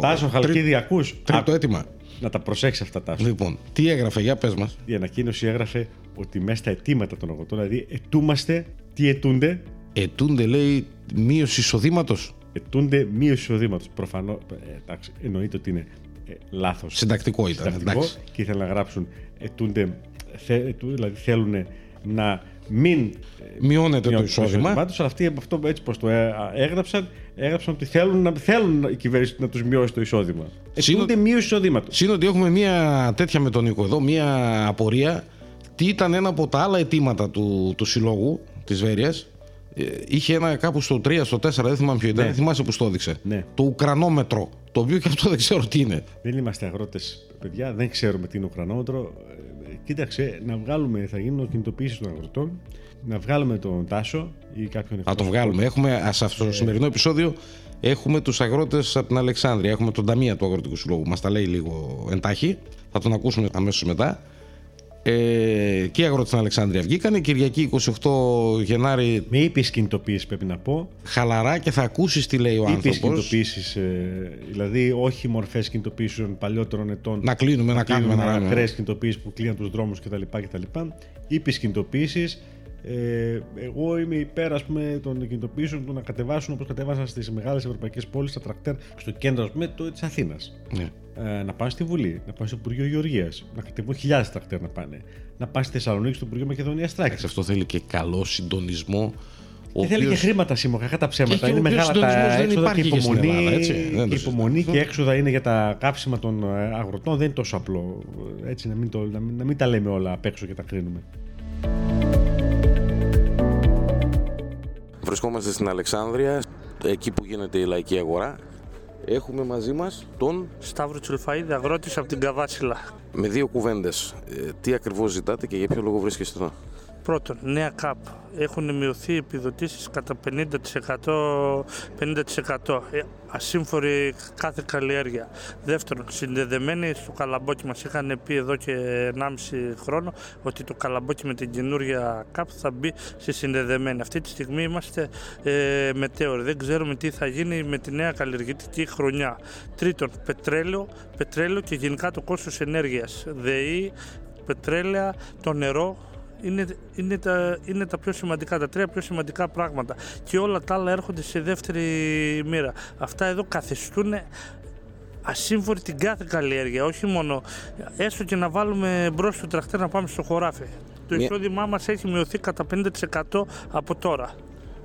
Τάσο Χαλκίδη, τρί- ακούς. Τρίτο Α, αίτημα. να τα προσέξεις αυτά Τάσο. Λοιπόν, τι έγραφε, για πες μας. Η ανακοίνωση έγραφε ότι μέσα στα αιτήματα των αγροτών, δηλαδή ετούμαστε, τι ετούνται, Ετούνται, λέει, μείωση εισοδήματος. Ετούνται μείωση εισοδήματος. Προφανώς, εντάξει, εννοείται ότι είναι ε, λάθος. Συντακτικό ήταν. συντακτικό Εντάξει. και ήθελαν να γράψουν ετούνται, θε, ετού- δηλαδή θέλουν να μην Μειώνεται το μειώσουν εισόδημα. τους, αλλά αυτοί από αυτό έτσι πως το ε, α, έγραψαν, έγραψαν ότι θέλουν, να, θέλουν η κυβέρνηση να τους μειώσει το εισόδημα. Σύνο- Ετούνται μείωση εισοδήματος. Συν ότι έχουμε μια τέτοια με τον Νίκο εδώ, μια απορία. Τι ήταν ένα από τα άλλα αιτήματα του, του συλλόγου της Βέρειας; Είχε ένα κάπου στο 3, στο 4, δεν θυμάμαι ποιο ήταν. Ναι. Θυμάσαι που στο έδειξε. Ναι. Το Ουκρανόμετρο. Το οποίο και αυτό δεν ξέρω τι είναι. Δεν είμαστε αγρότες, παιδιά, δεν ξέρουμε τι είναι ο χρονόμετρο. Ε, Κοίταξε, να βγάλουμε, θα γίνουν κινητοποιήσει των αγροτών, να βγάλουμε τον Τάσο ή κάποιον Να το εκπρόσωπο. βγάλουμε. Έχουμε, ας, σε αυτό το σημερινό επεισόδιο έχουμε τους αγρότες από την Αλεξάνδρεια. Έχουμε τον Ταμεία του Αγροτικού Συλλόγου. Μας τα λέει λίγο εντάχει. Θα τον ακούσουμε αμέσως μετά. Ε, και οι αγρότε στην Αλεξάνδρεια βγήκανε. Κυριακή 28 Γενάρη Με ήπιες κινητοποιήσει πρέπει να πω. χαλαρά και θα ακούσεις τι λέει ο Ήπιες άνθρωπος. κινητοποιήσει, δηλαδή όχι μορφές κινητοποιήσεων παλιότερων ετών. Να κλείνουμε, να κάνουμε ένα ράμμα. ακραίε κινητοποιήσει που κλείναν τους δρόμους κτλ. κτλ. Ήπιες κινητοποιήσει. Ε, εγώ είμαι υπέρ ας πούμε, των κινητοποιήσεων του να κατεβάσουν όπως κατέβασαν στις μεγάλες ευρωπαϊκές πόλεις τα τρακτέρ στο κέντρο ας πούμε, της Αθήνας. Ναι. Ε, να πάνε στη Βουλή, να πάνε στο Υπουργείο Γεωργίας, να κατεβούν χιλιάδες τρακτέρ να πάνε. Να πάνε στη Θεσσαλονίκη στο Υπουργείο Μακεδονίας Τράκη. Εντάξει, αυτό θέλει και καλό συντονισμό ο Και θέλει και οποίος- χρήματα σήμερα, κακά τα ψέματα. Και- και είναι ο οποίος μεγάλα τα συντονισμός δεν έξοδα και υπάρχει και στην υπομονή. Ελλάδα, έτσι. Δεν το η υπομονή συζητώ. και έξοδα είναι για τα κάψιμα των ε, αγροτών. Δεν είναι τόσο απλό. Έτσι, να μην, το, να μην, να μην τα λέμε όλα απ' έξω και τα κρίνουμε. Βρισκόμαστε στην Αλεξάνδρεια, εκεί που γίνεται η λαϊκή αγορά. Έχουμε μαζί μας τον Σταύρο Τσουλφαίδη, αγρότης από την Καβάσιλα. με δύο κουβέντες. Ε, τι ακριβώς ζητάτε και για ποιο λόγο βρίσκεστε εδώ; Πρώτον, νέα ΚΑΠ. Έχουν μειωθεί οι επιδοτήσεις κατά 50%, 50% ε, ασύμφορη κάθε καλλιέργεια. Δεύτερον, συνδεδεμένοι στο καλαμπόκι μας είχαν πει εδώ και 1,5 χρόνο ότι το καλαμπόκι με την καινούργια ΚΑΠ θα μπει στη συνδεδεμένη. Αυτή τη στιγμή είμαστε ε, μετέωροι. Δεν ξέρουμε τι θα γίνει με τη νέα καλλιεργητική χρονιά. Τρίτον, πετρέλαιο, πετρέλαιο και γενικά το κόστος ενέργειας. ΔΕΗ, πετρέλαια, το νερό, είναι, είναι, τα, είναι τα πιο σημαντικά, τα τρία πιο σημαντικά πράγματα. Και όλα τα άλλα έρχονται σε δεύτερη μοίρα. Αυτά εδώ καθιστούν ασύμφορη την κάθε καλλιέργεια. Όχι μόνο, έστω και να βάλουμε μπρος το τρακτέρ να πάμε στο χωράφι. Το Μια- εισόδημά μας έχει μειωθεί κατά 50% από τώρα.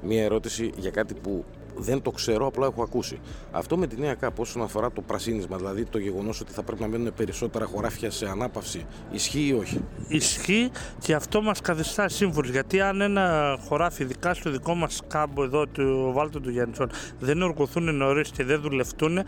Μία ερώτηση για κάτι που δεν το ξέρω, απλά έχω ακούσει. Αυτό με τη νέα ΚΑΠ όσον αφορά το πρασίνισμα, δηλαδή το γεγονός ότι θα πρέπει να μένουν περισσότερα χωράφια σε ανάπαυση, ισχύει ή όχι; ισχύει και αυτό μας καθιστά σύμφωνος γιατί αν ένα χωράφι ειδικά στο δικό μας κάμπο εδώ του Βάλτου του Γιάννησον δεν οργωθούν νωρίς και δεν δουλευτούν ε,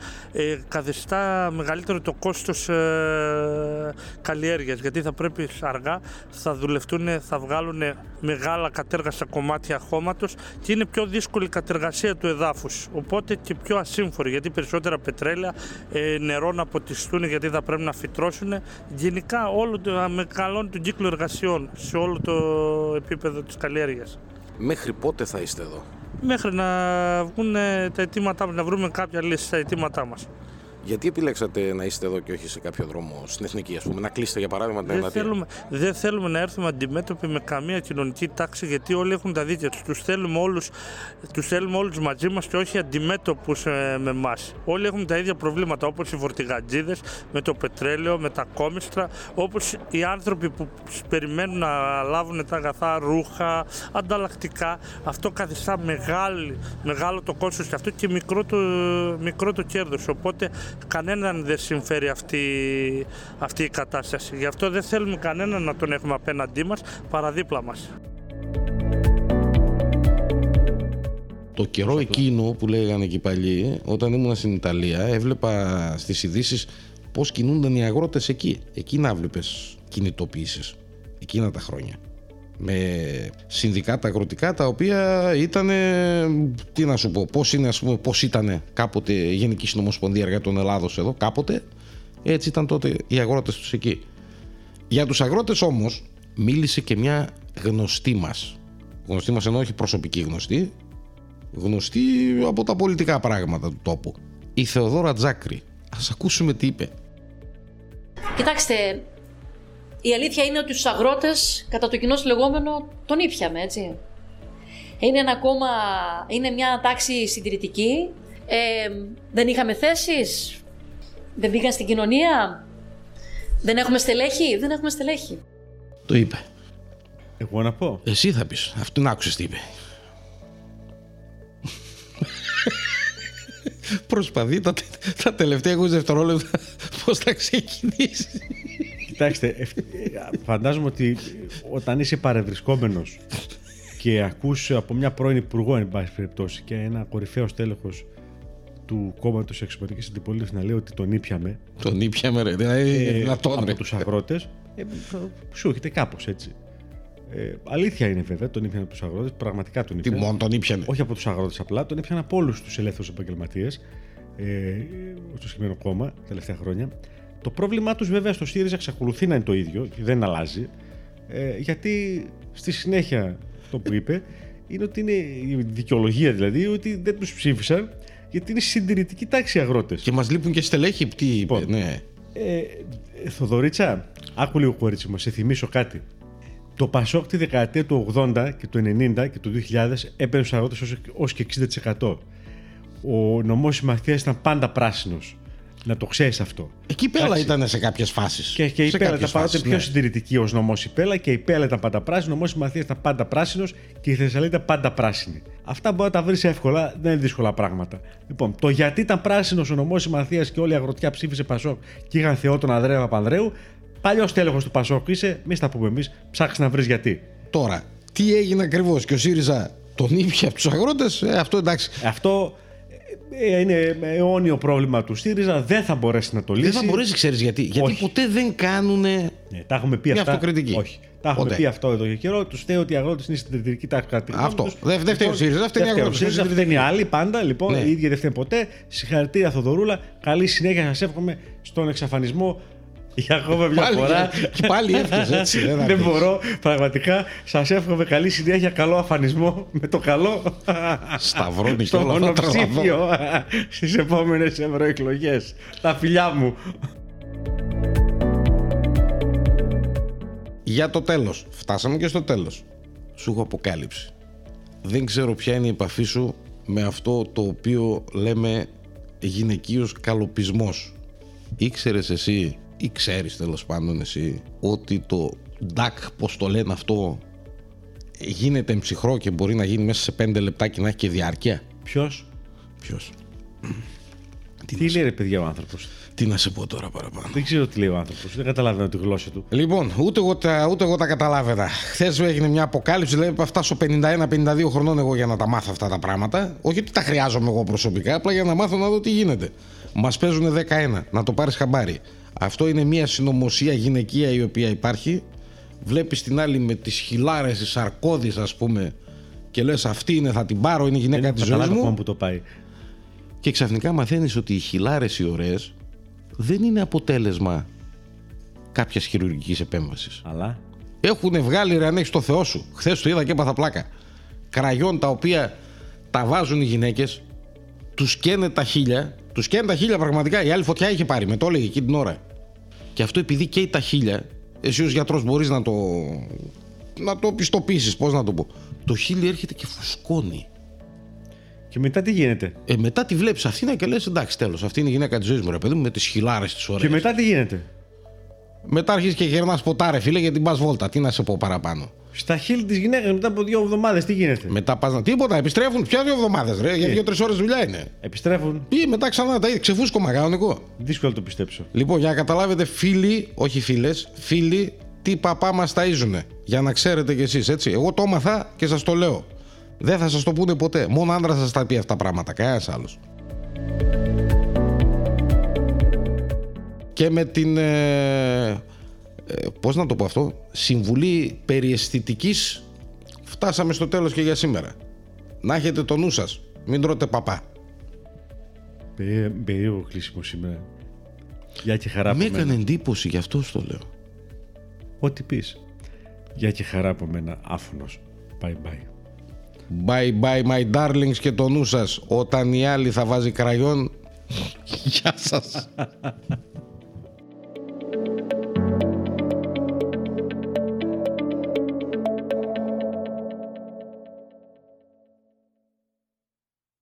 καθιστά μεγαλύτερο το κόστος ε, καλλιέργειας γιατί θα πρέπει αργά θα δουλευτούν, θα βγάλουν μεγάλα κατέργαστα κομμάτια χώματος και είναι πιο δύσκολη η κατεργασία του εδάφους οπότε και πιο ασύμφορη γιατί περισσότερα πετρέλαια ε, νερό να ποτιστούν γιατί θα πρέπει να φυτρώσουν γενικά όλο το, μεγαλώνει τον κύκλο εργασιών σε όλο το επίπεδο της καλλιέργειας. Μέχρι πότε θα είστε εδώ; Μέχρι να βγουν ε, τα αιτήματά μας, να βρούμε κάποια λύση στα αιτήματά μας. Γιατί επιλέξατε να είστε εδώ και όχι σε κάποιο δρόμο στην εθνική, ας πούμε, να κλείσετε για παράδειγμα την Δεν Εγνατία. θέλουμε, δεν θέλουμε να έρθουμε αντιμέτωποι με καμία κοινωνική τάξη γιατί όλοι έχουν τα δίκαια τους. Τους θέλουμε όλους, τους θέλουμε όλους μαζί μας και όχι αντιμέτωπους ε, με εμάς. Όλοι έχουμε τα ίδια προβλήματα όπως οι φορτηγατζίδες με το πετρέλαιο, με τα κόμιστρα, όπως οι άνθρωποι που περιμένουν να λάβουν τα αγαθά ρούχα, ανταλλακτικά. Αυτό καθιστά μεγάλη, μεγάλο το κόστος και αυτό και μικρό το, μικρό το κέρδος. Οπότε κανέναν δεν συμφέρει αυτή, αυτή η κατάσταση. Γι' αυτό δεν θέλουμε κανέναν να τον έχουμε απέναντί μας παραδίπλα μας. Το καιρό εκείνο που λέγανε εκεί παλιοί, όταν ήμουν στην Ιταλία, έβλεπα στις ειδήσεις πώς κινούνταν οι αγρότες εκεί. Εκεί να βλέπεις κινητοποιήσεις. Εκείνα τα χρόνια. Με συνδικάτα αγροτικά τα οποία ήταν. Τι να σου πω, πώς είναι, ας πούμε, πώς ήταν κάποτε η Γενική Συνομοσπονδία Εργατών Ελλάδος εδώ, κάποτε. Έτσι ήταν τότε οι αγρότες τους εκεί. Για τους αγρότες όμως μίλησε και μια γνωστή μας. Γνωστή μας ενώ όχι προσωπική γνωστή, γνωστή από τα πολιτικά πράγματα του τόπου. Η Θεοδόρα Τζάκρη. Ας ακούσουμε τι είπε. Κοιτάξτε, η αλήθεια είναι ότι τους αγρότες, κατά το κοινό λεγόμενο, τον ήπιαμε, έτσι. Είναι ένα κόμμα, είναι μια τάξη συντηρητική. Ε, δεν είχαμε θέσεις, δεν πήγαν στην κοινωνία, δεν έχουμε στελέχη, δεν έχουμε στελέχη. Το είπε. Εγώ να πω. Εσύ θα πεις. Αυτόν άκουσες τι είπε. <laughs> Προσπαθεί τα, τα τελευταία 20 δευτερόλεπτα πώς θα ξεκινήσει. Κοιτάξτε, ευ- ε, φαντάζομαι ότι όταν είσαι παρευρισκόμενος και ακούς από μια πρώην υπουργό, εν πάση περιπτώσει, και ένα κορυφαίο στέλεχος του κόμματος Εξωτερικής Αντιπολίτευσης να λέει ότι τον ήπιαμε Τον ήπιαμε ρε. Δηλαδή, ε, δυνατόν, από ρε. τους αγρότες, ε, σου έρχεται κάπως έτσι. Ε, αλήθεια είναι βέβαια, τον ήπιαν από τους αγρότες, πραγματικά τον Τι ήπιαν. μόνο τον ήπιανε; Όχι από τους αγρότες απλά, τον έπιαν από όλους τους ελεύθερους επαγγελματίες ε, στο συγκεκριμένο κόμμα τα τελευταία χρόνια. Το πρόβλημά τους βέβαια στο ΣΥΡΙΖΑ εξακολουθεί να είναι το ίδιο και δεν αλλάζει. Ε, γιατί στη συνέχεια το που είπε είναι ότι είναι η δικαιολογία δηλαδή ότι δεν τους ψήφισαν γιατί είναι συντηρητική τάξη οι αγρότες. Και μας λείπουν και στελέχη. Τι είπε, Λοιπόν. ναι. Ε, Θοδωρίτσα, άκου λίγο κορίτσι μου, σε θυμίσω κάτι. Το Πασόκ τη δεκαετία του 80 και του 90 και του 2000 έπαιρνε στους αγρότες ως, ως και 60%. Ο νομός συμμαχίας ήταν πάντα πράσινος. Να το ξέρεις αυτό. Εκεί η Πέλα Εντάξει. ήταν σε κάποιες φάσεις. Και, και η Πέλα ήταν παρότι πιο συντηρητική ως νομός η Πέλα και η Πέλα ήταν πάντα πράσινο, ο νομός Μαθίας ήταν πάντα πράσινος και η Θεσσαλία ήταν πάντα πράσινη. Αυτά μπορεί να τα βρεις εύκολα, δεν είναι δύσκολα πράγματα. Λοιπόν, το γιατί ήταν πράσινος ο νομός Μαθίας και όλη η αγροτιά ψήφισε Πασόκ και είχαν θεό τον Ανδρέα Παπανδρέου, παλιός τέλεχος του Πασόκ είσαι, μη στα πούμε εμείς, ψάξει να βρεις γιατί. Τώρα, τι έγινε ακριβώς και ο ΣΥΡΙΖΑ τον ήπια από τους αγρότες, ε, αυτό εντάξει. Αυτό ε, είναι αιώνιο πρόβλημα του ΣΥΡΙΖΑ, δεν θα μπορέσει να το λύσει. Δεν θα μπορέσει, ξέρεις γιατί. Γιατί Όχι. ποτέ δεν κάνουν. Ναι, τα έχουμε πει Μια αυτά. αυτοκριτική. Όχι. Τα έχουμε Ποτέ. πει αυτό εδώ και καιρό. Τους φταίει ότι οι αγρότες είναι συντηρητικοί τάξη κατά τη γνώμη Αυτό. τους. Δεν- δεν φταίει ο ΣΥΡΙΖΑ, δεν φταίει οι δεν φταίει ο αγρότες. ΣΥΡΙΖΑ, Είναι φταίνει οι άλλοι πάντα. Λοιπόν, Ναι. οι ίδιοι δεν φταίνουν ποτέ. Συγχαρητήρια Θοδωρούλα. Καλή συνέχεια σας εύχομαι στον εξαφανισμό. Για ακόμα μια Πάλι, φορά. και πάλι έφτασε έτσι. Δεν, <laughs> Δεν άκουσες. μπορώ. Πραγματικά σας εύχομαι καλή συνέχεια, καλό αφανισμό με το καλό. Σταυρώνεις και στο όλα αυτά. τρελαθώ. μονοψήφιο στις επόμενες ευρωεκλογές. Τα φιλιά μου. Για το τέλος. Φτάσαμε και στο τέλος. Σου έχω αποκάλυψη. Δεν ξέρω ποια είναι η επαφή σου με αυτό το οποίο λέμε γυναικείος καλοπισμός. Ήξερες εσύ ή ξέρεις τέλος πάντων εσύ ότι το DAC, πως το λένε αυτό, γίνεται ψυχρό και μπορεί να γίνει μέσα σε 5 λεπτά και να έχει και διάρκεια; Ποιος; Ποιος; Τι λέει ρε παιδιά ο άνθρωπος; Τι να σε πω τώρα παραπάνω; Δεν ξέρω τι λέει ο άνθρωπος. Δεν καταλαβαίνω τη γλώσσα του. Λοιπόν, ούτε εγώ, τα, ούτε εγώ τα καταλάβαινα. Χθες έγινε μια αποκάλυψη, δηλαδή θα φτάσω 51-52 χρονών εγώ για να τα μάθω αυτά τα πράγματα. Όχι ότι τα χρειάζομαι εγώ προσωπικά, απλά για να μάθω να δω τι γίνεται. Μας παίζουν 11, να το πάρεις χαμπάρι. Αυτό είναι μια συνωμοσία γυναικεία η οποία υπάρχει. Βλέπεις την άλλη με τις χιλάρες, τι σαρκώδει, ας πούμε, και λες: Αυτή είναι, θα την πάρω, είναι η γυναίκα της ζωής Καταλάβω μου. ακόμα που το πάει. Και ξαφνικά μαθαίνεις ότι οι χιλάρες οι ωραίες δεν είναι αποτέλεσμα κάποιας χειρουργικής επέμβασης. Αλλά; Έχουν βγάλει ρε αν έχεις το Θεό σου. Χθες το είδα και έπαθα πλάκα. Κραγιόν τα οποία τα βάζουν οι γυναίκες, τους καίνε τα χίλια, τους καίνε τα χίλια πραγματικά. Η άλλη φωτιά είχε πάρει, με το έλεγε εκεί την ώρα. Και αυτό επειδή καίει τα χίλια, εσύ ως γιατρός μπορείς να το. να το πιστοποιήσεις, πώς να το πω. Το χίλι έρχεται και φουσκώνει. Και μετά τι γίνεται; Ε, μετά τη βλέπεις αυτήν και λες: Εντάξει, τέλος, αυτή είναι η γυναίκα της ζωής μου, ρε παιδί μου, με τις χιλάρες της ωραίας. Και μετά τι γίνεται; Μετά αρχίζεις και γερνάς ποτάρε, φίλε, γιατί πα βόλτα. Τι να σε πω παραπάνω. Στα χείλη της γυναίκας μετά από δύο εβδομάδες τι γίνεται; Μετά πας να. Τίποτα, επιστρέφουν πια δύο εβδομάδες, ρε. Για δύο-τρεις ώρες δουλειά είναι. Επιστρέφουν. Ή μετά ξανά τα ίδια. Ξεφούσκωμα κανονικό. Δύσκολο να το πιστέψω. Λοιπόν, για να καταλάβετε, φίλοι, όχι φίλες, φίλοι, τι παπά μας ταΐζουνε. Για να ξέρετε κι εσείς, έτσι. Εγώ το έμαθα και σας το λέω. Δεν θα σας το πούνε ποτέ. Μόνο άντρα σας τα πει αυτά τα πράγματα. Κανένας άλλος. Και με την. Ε, ε, πώς να το πω αυτό, συμβουλή περί αισθητικής φτάσαμε στο τέλος και για σήμερα. Να έχετε το νου σας, μην τρώτε παπά. Περί- Περίεργο κλείσιμο σήμερα. Γεια και χαρά από Με μένα. έκανε εντύπωση, γι' αυτός το λέω. Ό,τι πεις. Γεια και χαρά από μένα. Άφωνος. Bye bye. Bye bye my darlings και το νου σας. Όταν η άλλη θα βάζει κραγιόν, <laughs> γεια σας.